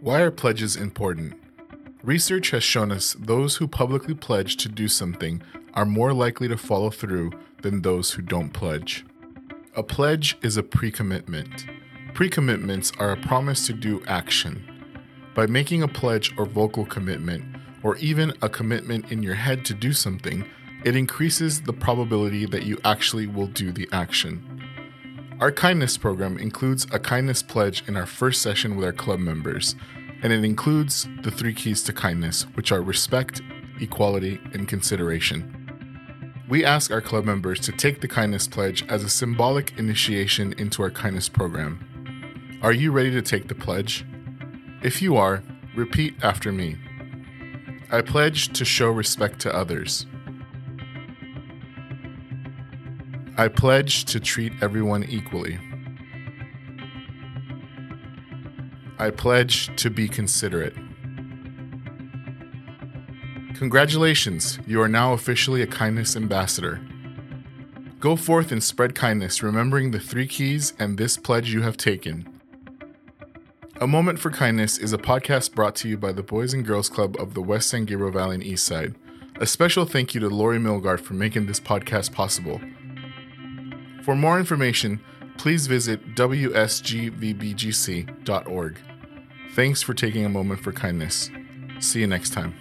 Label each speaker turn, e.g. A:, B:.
A: Why are pledges important? Research has shown us those who publicly pledge to do something are more likely to follow through than those who don't pledge. A pledge is a pre commitment. Pre commitments are a promise to do action. By making a pledge or vocal commitment, or even a commitment in your head to do something, it increases the probability that you actually will do the action. Our kindness program includes a kindness pledge in our first session with our club members, and it includes the three keys to kindness, which are respect, equality, and consideration. We ask our club members to take the kindness pledge as a symbolic initiation into our kindness program. Are you ready to take the pledge? If you are, repeat after me. I pledge to show respect to others. I pledge to treat everyone equally. I pledge to be considerate. Congratulations, you are now officially a kindness ambassador. Go forth and spread kindness, remembering the three keys and this pledge you have taken. A Moment for Kindness is a podcast brought to you by the Boys and Girls Club of the West San Gabriel Valley and East Side. A special thank you to Lori Milgard for making this podcast possible. For more information, please visit wsgvbgc.org. Thanks for taking a moment for kindness. See you next time.